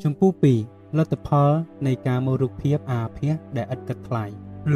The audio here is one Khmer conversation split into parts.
ចំពោះ2លទ្ធផលនៃការមើលរូបភាពអាភាសដែលឥតគិតថ្លៃ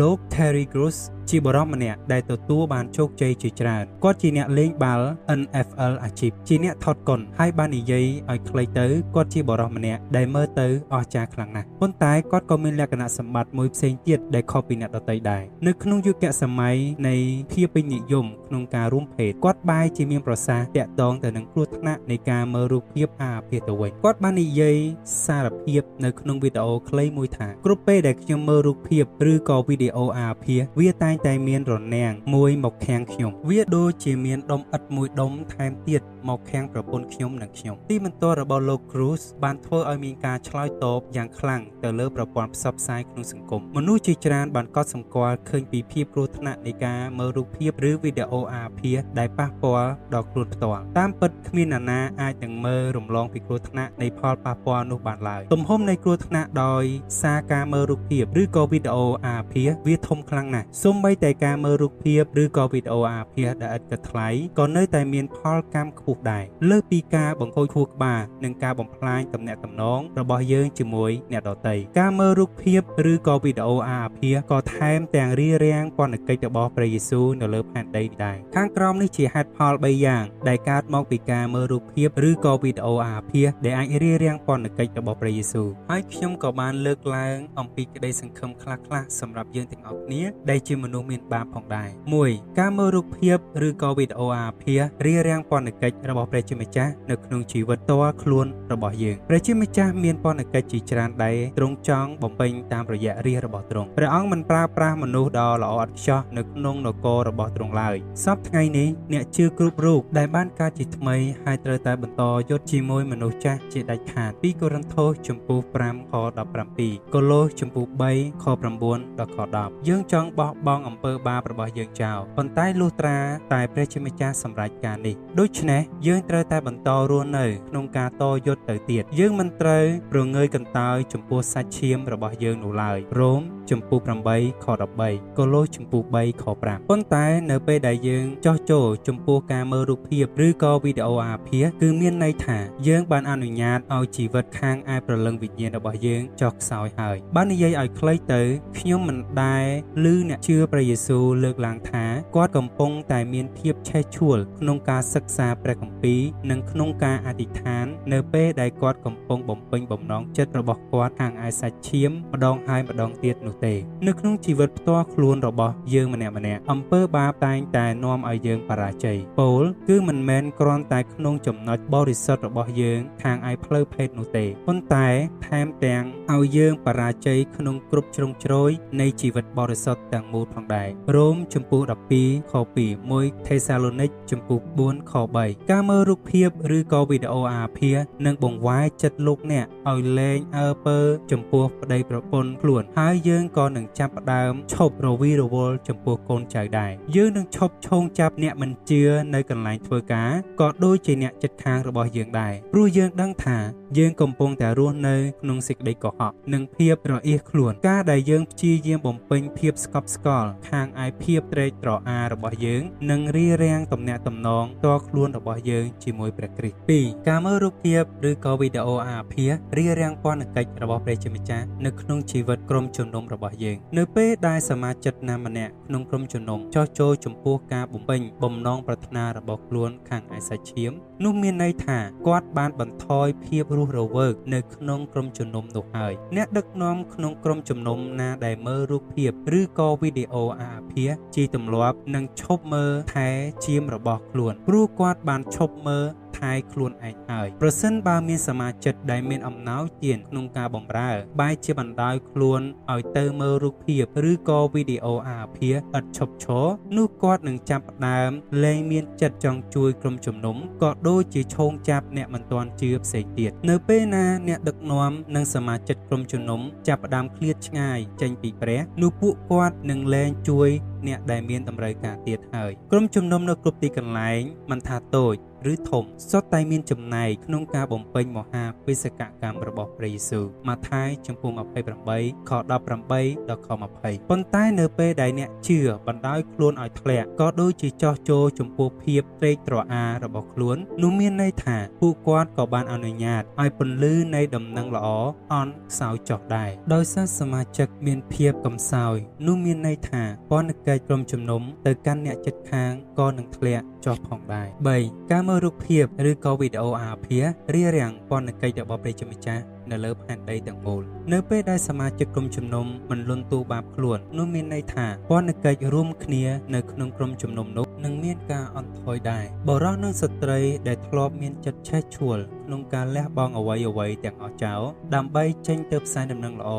លោក Terry Gross ជាបរិមម្នាក់ដែលទទួលបានជោគជ័យជាច្រើនគាត់ជាអ្នកលេងបាល់ NFL អាជីពជាអ្នកថតកុនហើយបាននិយាយឲ្យខ្លីទៅគាត់ជាបរិមម្នាក់ដែលមើលទៅអស្ចារ្យខ្លាំងណាស់ប៉ុន្តែគាត់ក៏មានលក្ខណៈសម្បត្តិមួយផ្សេងទៀតដែលខុសពីអ្នកដទៃដែរនៅក្នុងយុគសម័យនៃភាពពេញនិយមក្នុងការរួមភេទគាត់បែរជាមានប្រសាសន៍តាក់ទងទៅនឹងគ្រោះថ្នាក់នៃការមើលរូបភាពអាភាសទៅវិញគាត់បាននិយាយសារភាពនៅក្នុងវីដេអូខ្លីមួយថាគ្រប់ពេលដែលខ្ញុំមើលរូបភាពឬក៏វីដេអូអាភាសវាតែងតែមានរនាំងមួយមកខាំងខ្ញុំ វាដូចជាមានដុំឥដ្ឋមួយដុំថែមទៀតមកខាំងប្រពន្ធខ្ញុំនិងខ្ញុំទីបន្ទាល់របស់លោក Cruz បានធ្វើឲ្យមានការឆ្លើយតបយ៉ាងខ្លាំងទៅលើប្រព័ន្ធផ្សព្វផ្សាយក្នុងសង្គមមនុស្សជាច្រើនបានកត់សម្គាល់ឃើញពីភាពគ្រោះថ្នាក់នៃការមើលរូបភាពឬវីដេអូអាភាសដែលប៉ះពាល់ដល់ខ្លួនផ្ទាល់តាមពិតគ្មាននរណាអាចនឹងមើលរំលងពីគ្រោះថ្នាក់នៃផលប៉ះពាល់នោះបានឡើយទំហំនៃគ្រោះថ្នាក់ដោយសារការមើលរូបភាពឬក៏វីដេអូអាភាសវាធំខ្លាំងណាស់សូម្បីតែការមើលរូបភាពឬក៏វីដេអូអាភាសដែលឥតគិតថ្លៃក៏នៅតែមានផលកម្មខ្ពស់ដែរលើសពីការបង្ខូចខួរក្បាលនិងការបំផ្លាញទំនាក់ទំនងរបស់យើងជាមួយអ្នកដទៃការមើលរូបភាពឬក៏វីដេអូអាភាសក៏ថែមទាំងរារាំងពន្ធកិច្ចរបស់ព្រះយេស៊ូវនៅលើផែនដីដែរខាងក្រោមនេះជាហេតុផល3យ៉ាងដែលកើតមកពីការមើលរូបភាពឬក៏វីដេអូអាភាសដែលអាចរារាំងពន្ធកិច្ចរបស់ព្រះយេស៊ូវហើយខ្ញុំក៏បានលើកឡើងអំពីក្តីសង្ឃឹមខ្លះៗសម្រាប់យើងទាំងអស់គ្នាដែលជាមនុស្សមានបាបផងដែរ1ការមើលរូបភាពឬក៏វីដេអូអាភាសរារាំងពន្ធកិច្ចរបស់ព្រះជាម្ចាស់នៅក្នុងជីវិតតរខ្លួនរបស់យើងព្រះជាម្ចាស់មានពន្ធកិច្ចជាច្រើនដែរទ្រង់ចង់បំពេញតាមរយៈរាជរបស់ទ្រង់ព្រះអង្គមិនប្រើប្រាស់មនុស្សដ៏ល្អឥតខ្ចោះនៅក្នុងនគររបស់ទ្រង់ឡើយសពថ្ងៃនេះអ្នកជឿគ្រប់រូបដែលបានកើតជាថ្មីហើយត្រូវតែបន្តយុទ្ធជាមួយមនុស្សចាស់ជាដាច់ខាតពីកូរិនថូសជំពូក5ខ17កូឡូសជំពូក3ខ9ដល់ខ10យើងចង់បោះបង់អំពើបាបរបស់យើងចោលប៉ុន្តែលុះត្រាតែព្រះជាម្ចាស់សម្រេចការនេះដូច្នេះយើងត្រូវតែបន្តរស់នៅក្នុងការតយុទ្ធទៅទៀតយើងមិនត្រូវប្រងើយកន្តើយចំពោះសាច់ឈាមរបស់យើងនោះឡើយរ៉ូមចំពោះ8ខ13កូឡូសចំពោះ3ខ5ប៉ុន្តែនៅពេលដែលយើងចោះចូលចំពោះការមើលរូបភាពឬក៏វីដេអូអាភាសគឺមានន័យថាយើងបានអនុញ្ញាតឲ្យជីវិតខាងឯប្រលឹងវិញ្ញាណរបស់យើងចុះខ្សោយហើយបាននិយាយឲ្យខ្លីទៅខ្ញុំមិនដែលឮអ្នកជឿព្រះយេស៊ូវលើកឡើងថាគាត់កំពុងតែមានភាពឆេះឆួលក្នុងការសិក្សាព្រះគម្ពីរនិងក្នុងការអធិដ្ឋាន នៅពេលដែលគាត់កំពុងបំពេញបំណងចិត្តរបស់គាត់ខាងឯសាច់ឈាមម្ដងហើយម្ដងទៀតនោះទេ នៅក្នុងជីវិតផ្ទាល់ខ្លួនរបស់យើងម្នាក់ម្នាក់អំពើបាបតែងតែនាំឲ្យយើងបរាជ័យពោលគឺមិនមែនគ្រាន់តែក្នុងចំណុចបរិសុទ្ធរបស់យើងខាងឯផ្លូវភេទនោះទេប៉ុន្តែថែមទាំងឲ្យយើងបរាជ័យក្នុងគ្រប់ជ្រុងជ្រោយនៃជីវិតបរិសុទ្ធទាំងមូលផងដែររ៉ូមជំពូក12ខ2 1ថេសាឡូនីកជំពូក4ខ3ការមើលរូបភាពឬក៏វីដេអូអាភាសនឹងបង្វែរចិត្តលោកអ្នកឲ្យលែងអើពើចំពោះប្តីប្រពន្ធខ្លួនហើយយើងក៏នឹងចាប់ផ្ដើមឈប់រវីរវល់ចំពោះកូនចៅដែរយើងនឹងឈប់ឈោងចាប់អ្នកមិនជឿនៅកន្លែងធ្វើការក៏ដូចជាអ្នកចិត្តខាងរបស់យើងដែរព្រោះយើងដឹងថាយើងកំពុងតែរស់នៅក្នុងសេចក្តីកុហកនិងភាពរអៀសខ្លួនការដែលយើងព្យាយាមបំពេញភាពស្កប់ស្កល់ខាងឯភាពត្រេកត្រអាលរបស់យើងនឹងរារាំងទំនាក់ទំនងតខ្លួនរបស់យើងជាមួយព្រះគ្រីស្ទ2ការមើលរូបភាពឬក៏វីដេអូអាភាសរារាំងពន្ធកិច្ចរបស់ព្រះជាម្ចាស់នៅក្នុងជីវិតក្រុមជំនុំរបស់យើងនៅពេលដែលសមាជិកណាម្នាក់ក្នុងក្រុមជំនុំចោះចូលចំពោះការបំពេញបំណងប្រាថ្នារបស់ខ្លួនខាងឯសាច់ឈាមនោះមានន័យថាគាត់បានបន្ថយភាពរស់រវើកនៅក្នុងក្រុមជំនុំនោះហើយអ្នកដឹកនាំក្នុងក្រុមជំនុំណាដែលមើលរូបភាពឬក៏វីដេអូអាភាសជាទម្លាប់នឹងឈប់មើលថែជាមរបស់ខ្លួនព្រោះគាត់បានឈប់មើល ថែខ្លួនឯងហើយប្រសិនបើមានសមាជិកដែលមានអំណោយទានក្នុងការបម្រើ បែរជាបណ្ដោយខ្លួនឲ្យទៅមើលរូបភាពឬក៏វីដេអូអាភាសឥតឈប់ឈរនោះគាត់នឹងចាប់ផ្ដើមលែងមានចិត្តចង់ជួយក្រុមជំនុំក៏ដូចជាឈោងចាប់អ្នកមិនទាន់ជឿផ្សេងទៀតនៅពេលណាអ្នកដឹកនាំនិងសមាជិកក្រុមជំនុំចាប់ផ្ដើមឃ្លាតឆ្ងាយចេញពីព្រះនោះពួកគាត់នឹងលែងជួយអ្នកដែលមានតម្រូវការទៀតហើយក្រុមជំនុំនៅគ្រប់ទីកន្លែងមិនថាតូចឬធំសុទ្ធតែមានចំណែកក្នុងការបំពេញមហាបេសកកម្មរបស់ព្រះយេស៊ូវម៉ាថាយចំពោះ28ខ18ដល់ខ20ប៉ុន្តែនៅពេលដែលអ្នកជឿបណ្ដោយខ្លួនឲ្យធ្លាក់ក៏ដូចជាចោះចូលចំពោះភាពត្រេកត្រអាលរបស់ខ្លួននោះមានន័យថាពួកគាត់ក៏បានអនុញ្ញាតឲ្យពន្លឺនៃដំណឹងល្អអន់ខ្សោយចុះដែរដោយសារសមាជិកមានភាពកំសោយនោះមានន័យថាពន្ធកិច្ចក្រុមជំនុំទៅកាន់អ្នកចិត្តខាងក៏នឹងធ្លាក់ចុះផងដែរ3ការមើលរូបភាពឬក៏វីដេអូអាភាសរារាំងពន្ធកិច្ចរបស់ព្រះជាម្ចាស់ នៅលើផែនដីទាំងមូលនៅពេលដែលសមាជិកក្រុមជំនុំមិនលន់តួបាបខ្លួននោះមានន័យថាពន្ធកិច្ចរួមគ្នានៅក្នុងក្រុមជំនុំនោះនឹងមានការអន់ថយដែរបរិសុទ្ធនិងស្ត្រីដែលធ្លាប់មានចិត្តឆេះឆួលក្នុងការលះបង់អ្វីអ្វីទាំងអស់ចោលដើម្បីចេញទៅផ្សាយដំណឹងល្អ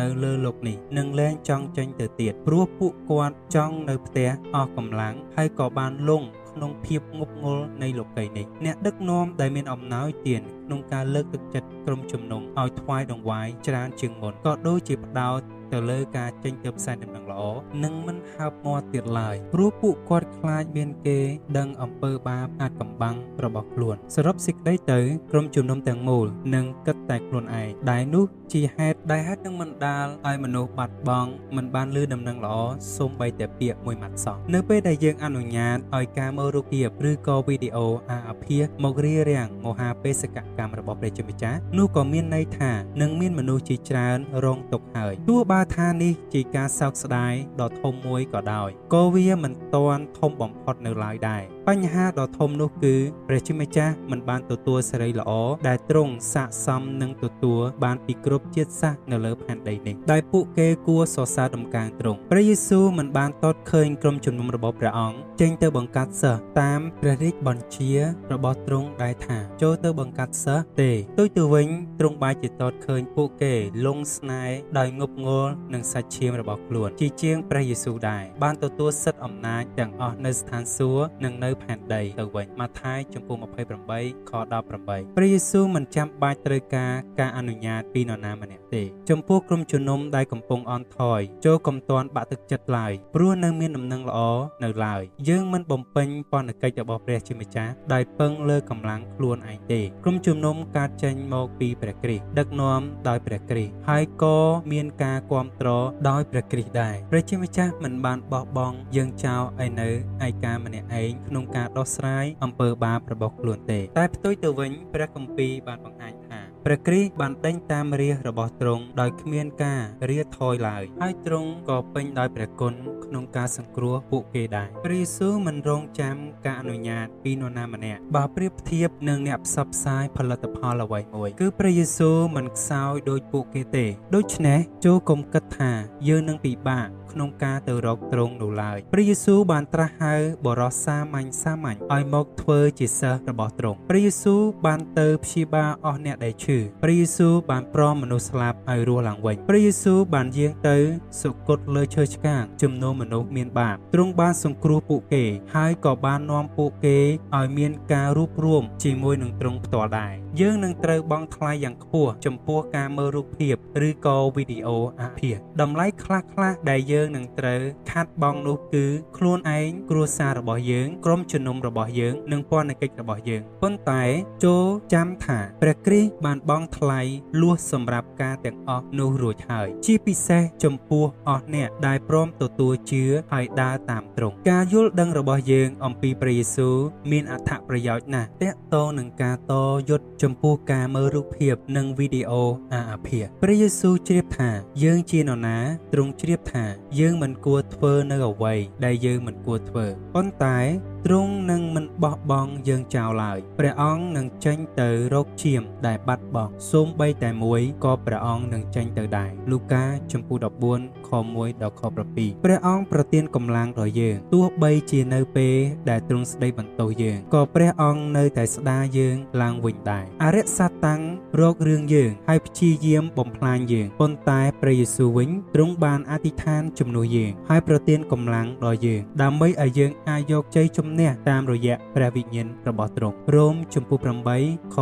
នៅលើលោកនេះនឹងលែងចង់ចេញទៅទៀតព្រោះពួកគាត់ចង់នៅផ្ទះអស់កម្លាំងហើយក៏បានលងក្នុងភាពងប់ងល់នៃលោកីនេះអ្នកដឹកនាំដែលមានអំណោយទានក្នុងការលើកទឹកចិត្តក្រុមជំនុំឲ្យថ្វាយដង្វាយច្រើនជាងមុនក៏ដូចជាផ្ដោតទៅលើការចេញទៅផ្សាយដំណឹងល្អនិងមិនហើបមាត់ទៀតឡើយព្រោះពួកគាត់ខ្លាចមានគេដឹងអំពើបាបអាចកំបាំងរបស់ខ្លួនសរុបសេចក្តីទៅក្រុមជំនុំទាំងមូលនឹងគិតតែខ្លួនឯងដែលនោះជាហេតុដែលហេតុនឹងមិនដាលឲ្យមនុស្សបាត់បង់មិនបានលឺដំណឹងល្អសូម្បីតែពាក្យមួយម៉ាត់សោះនៅពេលដែលយើងអនុញ្ញាតឲ្យការមើលរូបភាពឬក៏វីដេអូអាអភាសមករារាំងមហាបេសកកម្មរបស់ព្រះជាម្ចាស់នោះក៏មានន័យថានឹងមានមនុស្សជាច្រើនរងទុក្ខហើយទោះបើថានេះជាការសោកស្ដាយដ៏ធំមួយក៏ដោយក៏វាមិនទាន់ធំបំផុតនៅឡើយដែរ បញ្ហាដ៏ធំនោះគឺព្រះជាម្ចាស់មិនបានទទួលសេរីល្អដែលទ្រង់ស័ក្តិសមនឹងទទួលបានពីគ្រប់ជាតិសាសន៍នៅលើផែនដីនេះដែលពួកគេគួរសរសើរដំកើងទ្រង់ព្រះយេស៊ូវមិនបានតតឃើញក្រុមជំនុំរបស់ព្រះអង្គចេញទៅបង្កាត់សិស្សតាមព្រះរាជបញ្ជារបស់ទ្រង់ដែលថាចូលទៅបង្កាត់សិស្សទេទុយទៅវិញទ្រង់បានជាតតឃើញពួកគេលងស្នេហ៍ដោយងប់ងល់នឹងសាច់ឈាមរបស់ខ្លួនជាជាងព្រះយេស៊ូវដែរបានទទួលសិទ្ធិអំណាចទាំងអស់នៅស្ថានសួគ៌និងនៅផែនដីទៅវិញម៉ាថាយចំពោះ28ខ18ព្រះយេស៊ូវមិនចាំបាច់ត្រូវការការអនុញ្ញាតពីនរណាម្នាក់ទេ ចំពោះក្រុមជំនុំដែលកំពុងអន់ថយចូលកំតាន់បាក់ទឹកចិត្តឡើយព្រោះនៅមានដំណឹងល្អនៅឡើយយើងមិនបំពេញបនកិច្ចរបស់ព្រះជាម្ចាស់ដោយពឹងលើកម្លាំងខ្លួនឯងទេក្រុមជំនុំកើតចេញមកពីព្រះគ្រីស្ទដឹកនាំដោយព្រះគ្រីស្ទហើយក៏មានការគ្រប់គ្រងដោយព្រះគ្រីស្ទដែរព្រះជាម្ចាស់មិនបានបោះបង់យើងចោលឲ្យនៅឯកាម្នាក់ឯងក្នុងការដោះស្រាយអំពើបាបរបស់ខ្លួនទេ តែផ្ទុយទៅវិញព្រះគម្ពីរបានបង្ហាញថា ព្រះគ្រីស្ទបានដេញតាមរាជរបស់ទ្រង់ដោយគ្មានការរាថយឡើយហើយទ្រង់ក៏ពេញដោយព្រះគុណក្នុងការសង្គ្រោះពួកគេដែរព្រះយេស៊ូវមិនរងចាំការអនុញ្ញាតពីនរណាម្នាក់បើប្រៀបធៀបនឹងអ្នកផ្សព្វផ្សាយផលិតផលអ្វីមួយ គឺព្រះយេស៊ូវមិនខ្សោយដូចពួកគេទេដូច្នេះចូលកុំគិតថាយើងនឹងពិបាកក្នុងការទៅរកទ្រង់នោះឡើយព្រះយេស៊ូវបានត្រាស់ហៅបរិសសាមញ្ញសាមញ្ញឲ្យមកធ្វើជាសិស្សរបស់ទ្រង់ព្រះយេស៊ូវបានទៅព្យាបាលអស់អ្នកដែលឈឺព្រះយេស៊ូវបានព្រមមនុស្សស្លាប់ឲ្យរស់ឡើងវិញព្រះយេស៊ូវបានយាងទៅសុគតលើឈើឆ្កាងជំនុំមនុស្សមានបាបទ្រង់បានសង្គ្រោះពួកគេហើយក៏បាននាំពួកគេឲ្យមានការរួបរួមជាមួយនឹងទ្រង់ផ្ទាល់ដែរយើងនឹងត្រូវបង់ថ្លៃយ៉ាងខ្ពស់ចំពោះការមើលរូបភាពឬក៏វីដេអូអាភាសតម្លៃខ្លះៗដែលយើងនឹងត្រូវខាត់បង់នោះគឺខ្លួនឯងគ្រួសាររបស់យើងក្រុមជំនុំរបស់យើងនិងពន្ធកិច្ចរបស់យើងប៉ុន្តែចូលចាំថាព្រះគ្រីស្ទបានបង់ថ្លៃលួសសម្រាប់ការទាំងអស់នោះរួចហើយ ជាពិសេសចំពោះអស់អ្នកដែលព្រមទទួលជឿហើយដើរតាមទ្រង់ការយល់ដឹងរបស់យើងអំពីព្រះយេស៊ូវមានអត្ថប្រយោជន៍ណាស់តកតងនឹងការតយុទ្ធចំពោះការមើលរូបភាពនិងវីដេអូអាអភិយព្រះយេស៊ូវជ្រាបថាយើងជានរណាទ្រង់ជ្រាបថាយើងមិនគួរធ្វើនៅអ្វីដែលយើងមិនគួរធ្វើប៉ុន្តែ ទ្រង់នឹងមិនបោះបង់យើងចោលឡើយព្រះអង្គនឹងចេញទៅរកឈាមដែលបាត់បង់សូម្បីតែមួយក៏ព្រះអង្គនឹងចេញទៅដែរលូកាចំពោះ14ខ1ដល់ខ7ព្រះអង្គប្រទានកម្លាំងដល់យើងទោះបីជានៅពេលដែលទ្រង់ស្ដីបន្ទោសយើងក៏ព្រះអង្គនៅតែស្ដារយើងឡើងវិញដែរអរិយសាតាំងរករឿងយើងហើយព្យាយាមបំផ្លាញយើងប៉ុន្តែព្រះយេស៊ូវវិញទ្រង់បានអធិដ្ឋានជំនួសយើងហើយប្រទានកម្លាំងដល់យើងដើម្បីឲ្យយើងអាចយកជ័យជំអ្នកតាមរយៈព្រះវិញ្ញាណរបស់ទ្រង់រ៉ូមជំពូក8ខ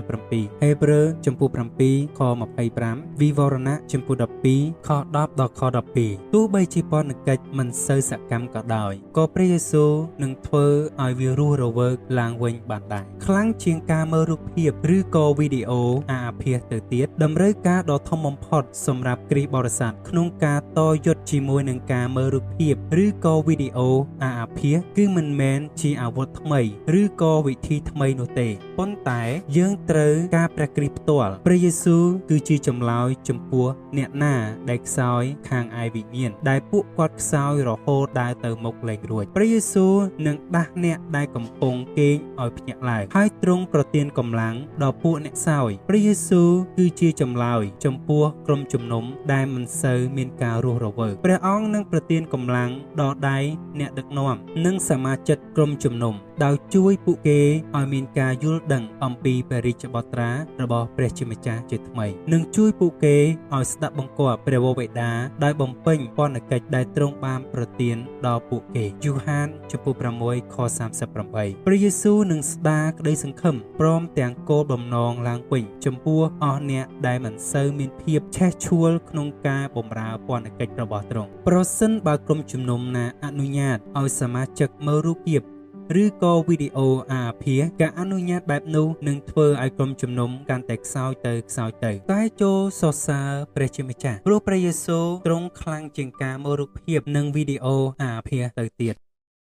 37ហេព្រើរជំពូក7ខ25វិវរណៈជំពូក12ខ10ដល់ខ12ទោះបីជាពន្ធកិច្ចមិនសូវសកម្មក៏ដោយក៏ព្រះយេស៊ូវនឹងធ្វើឲ្យវារស់រវើកឡើងវិញបានដែរខ្លាំងជាងការមើលរូបភាពឬក៏វីដេអូអាភាសទៅទៀតតម្រូវការដ៏ធំបំផុតសម្រាប់គ្រីស្ទបរិស័ទក្នុងការតយុទ្ធជាមួយនឹងការមើលរូបភាពឬក៏វីដេអូអាភាសគឺមិនមែនជាអាវុធថ្មី ឬក៏វិធីថ្មីនោះទេប៉ុន្តែយើងត្រូវការព្រះគ្រីស្ទផ្ទាល់ព្រះយេស៊ូវគឺជាចម្លើយចំពោះអ្នកណាដែលខ្សោយខាងឯវិញ្ញាណដែលពួកគាត់ខ្សោយរហូតដើរទៅមុខលែងរួចព្រះយេស៊ូវនឹងដាស់អ្នកដែលកំពុងគេងឲ្យភ្ញាក់ឡើងហើយទ្រង់ប្រទានកម្លាំងដល់ពួកអ្នកខ្សោយព្រះយេស៊ូវគឺជាចម្លើយចំពោះក្រុមជំនុំដែលមិនសូវមានការរស់រវើកព្រះអង្គនឹងប្រទានកម្លាំងដល់ដៃអ្នកដឹកនាំនិងសមាជិកក្រុមជំនុំដោយជួយពួកគេឲ្យមានការយល់ដឹងអំពីព្រះរាជបត្រារបស់ព្រះជាម្ចាស់ជាថ្មីនិងជួយពួកគេឲ្យស្ដាប់បង្គាប់ព្រះវរបិតាដោយបំពេញពន្ធកិច្ចដែលទ្រង់បានប្រទានដល់ពួកគេយូហានចំពោះ6ខ38ព្រះយេស៊ូវនឹងស្ដារក្តីសង្ឃឹមព្រមទាំងគោលបំណងឡើងវិញចំពោះអស់អ្នកដែលមិនសូវមានភាពឆេះឆួលក្នុងការបម្រើពន្ធកិច្ចរបស់ទ្រង់ប្រសិនបើក្រុមជំនុំណាអនុញ្ញាតឲ្យសមាជិកមើលរូបភាព ឬក៏វីដេអូអាភាការអនុញ្ញាតបែបនោះនឹងធ្វើឲ្យក្រុមជំនុំកាន់តែខ្សោយទៅខ្សោយទៅតែចូលសរសើរព្រះជាម្ចាស់ព្រោះព្រះយេស៊ូវទ្រង់ខ្លាំងជាងការមើលរូបភាពនិងវីដេអូអាភាទៅទៀត